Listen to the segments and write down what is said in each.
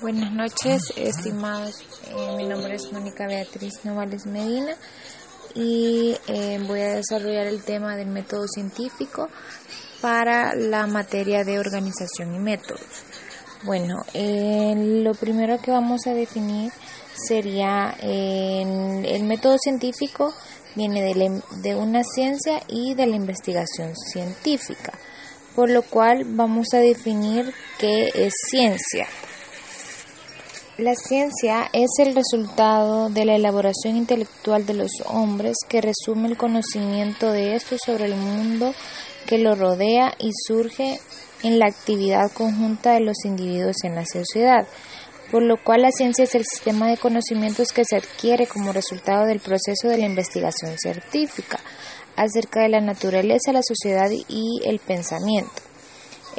Buenas noches, estimados. Eh, mi nombre es Mónica Beatriz Novales Medina y eh, voy a desarrollar el tema del método científico para la materia de organización y métodos. Bueno, eh, lo primero que vamos a definir sería el método científico viene de, de una ciencia y de la investigación científica, por lo cual vamos a definir qué es ciencia. La ciencia es el resultado de la elaboración intelectual de los hombres que resume el conocimiento de estos sobre el mundo que lo rodea y surge en la actividad conjunta de los individuos en la sociedad, por lo cual la ciencia es el sistema de conocimientos que se adquiere como resultado del proceso de la investigación científica acerca de la naturaleza, la sociedad y el pensamiento.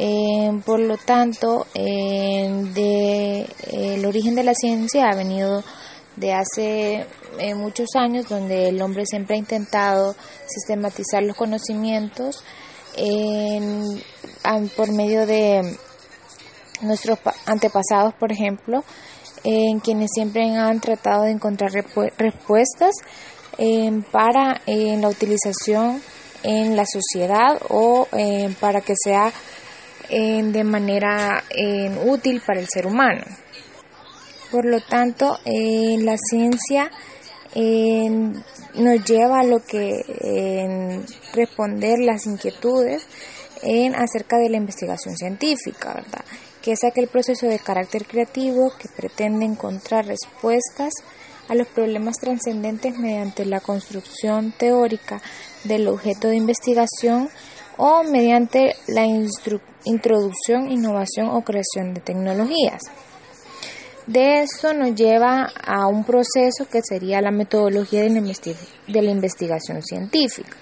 Eh, por lo tanto, eh, de, el origen de la ciencia ha venido de hace eh, muchos años, donde el hombre siempre ha intentado sistematizar los conocimientos por medio de nuestros antepasados, por ejemplo, en quienes siempre han tratado de encontrar respuestas para la utilización en la sociedad o para que sea de manera útil para el ser humano. Por lo tanto, la ciencia nos lleva a lo que responder las inquietudes en acerca de la investigación científica, ¿verdad? Que es aquel proceso de carácter creativo que pretende encontrar respuestas a los problemas trascendentes mediante la construcción teórica del objeto de investigación o mediante la introducción, innovación o creación de tecnologías. De esto nos lleva a un proceso que sería la metodología de la, investigación científica,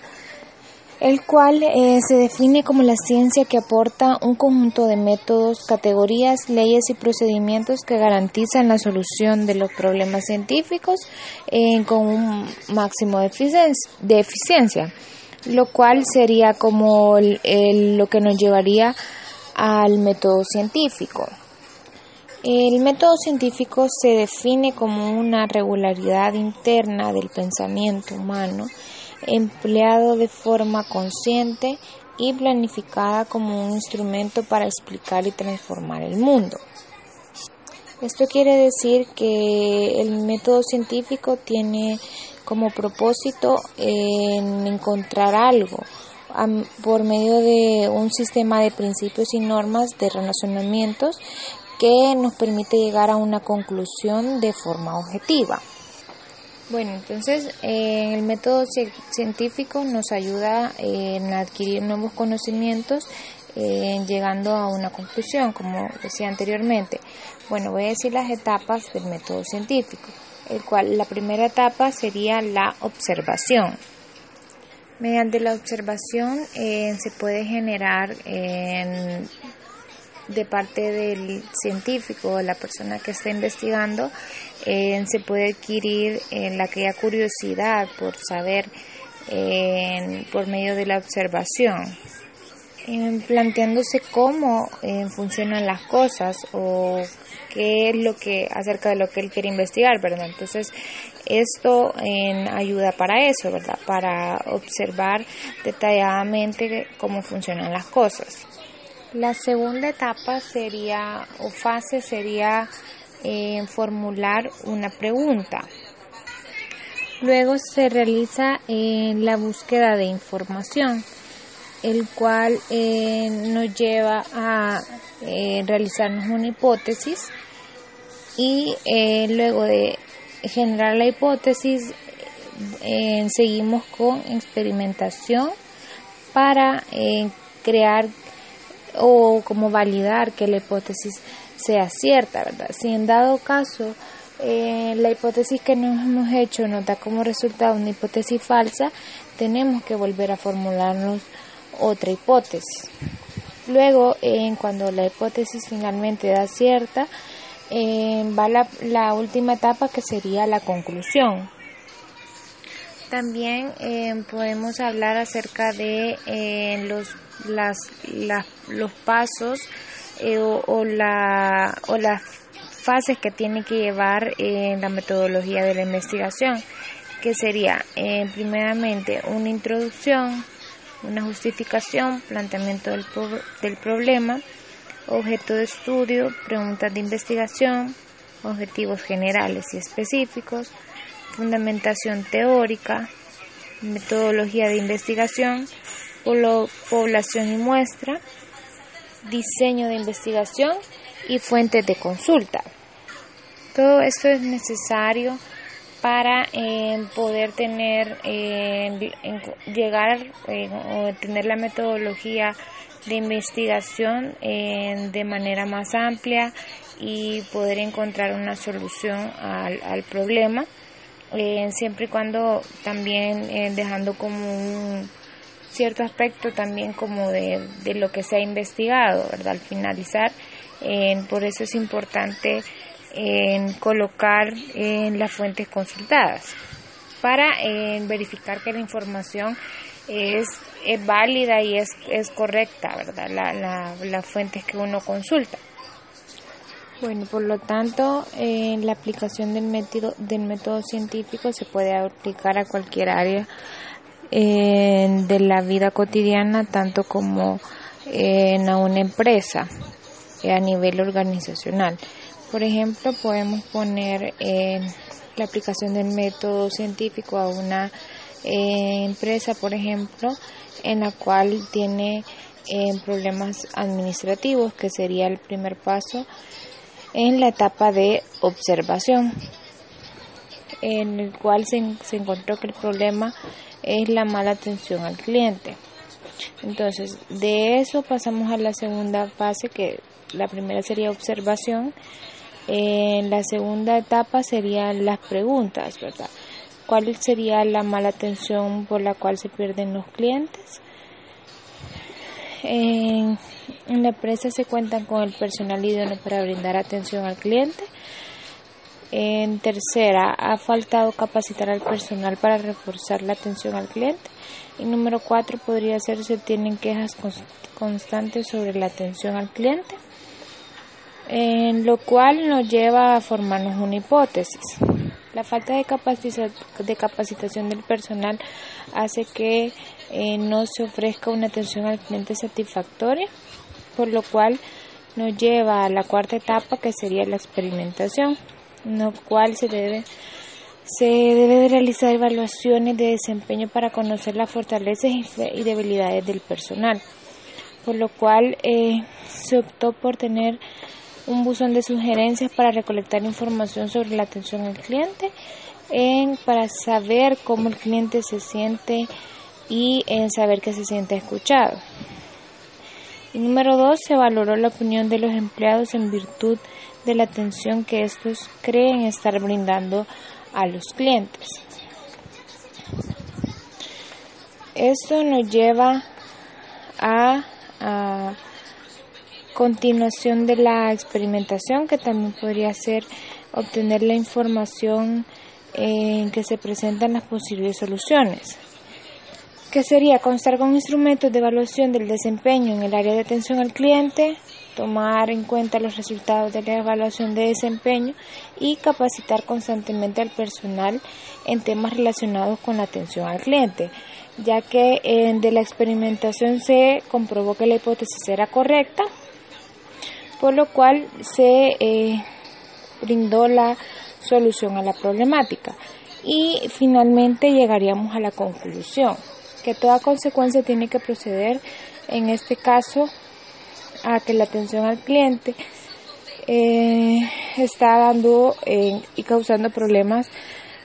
el cual eh, se define como la ciencia que aporta un conjunto de métodos, categorías, leyes y procedimientos que garantizan la solución de los problemas científicos eh, con un máximo de eficiencia lo cual sería como lo que nos llevaría al método científico. El método científico se define como una regularidad interna del pensamiento humano empleado de forma consciente y planificada como un instrumento para explicar y transformar el mundo. Esto quiere decir que el método científico tiene como propósito en encontrar algo por medio de un sistema de principios y normas de relacionamientos que nos permite llegar a una conclusión de forma objetiva. Bueno, entonces eh, el método científico nos ayuda en adquirir nuevos conocimientos, llegando a una conclusión, como decía anteriormente. Bueno, voy a decir las etapas del método científico, el cual la primera etapa sería la observación. Mediante la observación eh, se puede generar de parte del científico o la persona que está investigando, eh, se puede adquirir en la aquella curiosidad por saber por medio de la observación planteándose cómo eh, funcionan las cosas o qué es lo que acerca de lo que él quiere investigar, ¿verdad? Entonces, esto ayuda para eso, ¿verdad? Para observar detalladamente cómo funcionan las cosas. La segunda etapa sería, o fase sería eh, formular una pregunta. Luego se realiza eh, la búsqueda de información el cual eh, nos lleva a eh, realizarnos una hipótesis y eh, luego de generar la hipótesis seguimos con experimentación para crear o como validar que la hipótesis sea cierta, ¿verdad? Si en dado caso la hipótesis que nos hemos hecho nos da como resultado una hipótesis falsa, tenemos que volver a formularnos otra hipótesis. Luego, cuando la hipótesis finalmente da cierta, va la, última etapa que sería la conclusión. También podemos hablar acerca de los, las, los pasos eh, o, la, o las fases que tiene que llevar en la metodología de la investigación, que sería primeramente una introducción, una justificación, planteamiento del, del problema, objeto de estudio, preguntas de investigación, objetivos generales y específicos, fundamentación teórica, metodología de investigación, población y muestra, diseño de investigación y fuentes de consulta. Todo esto es necesario para eh, poder tener, eh, llegar eh, o tener la metodología de investigación de manera más amplia y poder encontrar una solución al, problema, siempre y cuando también dejando como un cierto aspecto también como de, de lo que se ha investigado, ¿verdad? Al finalizar, por eso es importante en colocar en las fuentes consultadas para verificar que la información es, válida y es, es correcta, ¿verdad? La, la, las fuentes que uno consulta. Bueno, por lo tanto, en la aplicación del método, del método científico se puede aplicar a cualquier área de la vida cotidiana, tanto como en a una empresa a nivel organizacional. Por ejemplo, podemos poner eh, la aplicación del método científico a una eh, empresa, por ejemplo, en la cual tiene eh, problemas administrativos, que sería el primer paso en la etapa de observación, en el cual se, se encontró que el problema es la mala atención al cliente. Entonces, de eso pasamos a la segunda fase, que la primera sería observación en la segunda etapa serían las preguntas, ¿verdad? ¿Cuál sería la mala atención por la cual se pierden los clientes? En, la empresa se cuentan con el personal idóneo para brindar atención al cliente. En tercera, ha faltado capacitar al personal para reforzar la atención al cliente. Y número cuatro, podría ser si tienen quejas constantes sobre la atención al cliente en lo cual nos lleva a formarnos una hipótesis. La falta de, de capacitación del personal hace que eh, no se ofrezca una atención al cliente satisfactoria, por lo cual nos lleva a la cuarta etapa que sería la experimentación, en lo cual se debe se debe de realizar evaluaciones de desempeño para conocer las fortalezas y debilidades del personal, por lo cual eh, se optó por tener un buzón de sugerencias para recolectar información sobre la atención al cliente, en, para saber cómo el cliente se siente y en saber que se siente escuchado. Y número dos, se valoró la opinión de los empleados en virtud de la atención que estos creen estar brindando a los clientes. Esto nos lleva a, a continuación de la experimentación, que también podría ser obtener la información en que se presentan las posibles soluciones, que sería constar con instrumentos de evaluación del desempeño en el área de atención al cliente, tomar en cuenta los resultados de la evaluación de desempeño y capacitar constantemente al personal en temas relacionados con la atención al cliente, ya que eh, de la experimentación se comprobó que la hipótesis era correcta por lo cual se eh, brindó la solución a la problemática. Y finalmente llegaríamos a la conclusión, que toda consecuencia tiene que proceder, en este caso, a que la atención al cliente eh, está dando eh, y causando problemas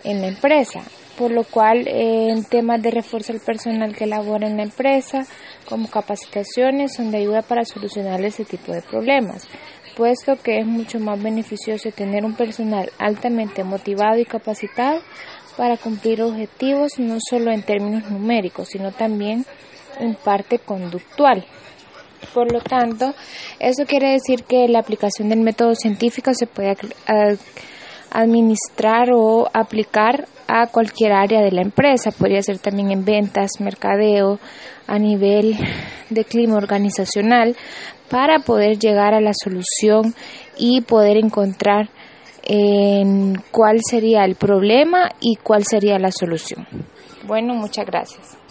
en la empresa por lo cual en temas de refuerzo al personal que labora en la empresa, como capacitaciones, son de ayuda para solucionar ese tipo de problemas, puesto que es mucho más beneficioso tener un personal altamente motivado y capacitado para cumplir objetivos no solo en términos numéricos, sino también en parte conductual. Por lo tanto, eso quiere decir que la aplicación del método científico se puede administrar o aplicar a cualquier área de la empresa. Podría ser también en ventas, mercadeo, a nivel de clima organizacional, para poder llegar a la solución y poder encontrar en cuál sería el problema y cuál sería la solución. Bueno, muchas gracias.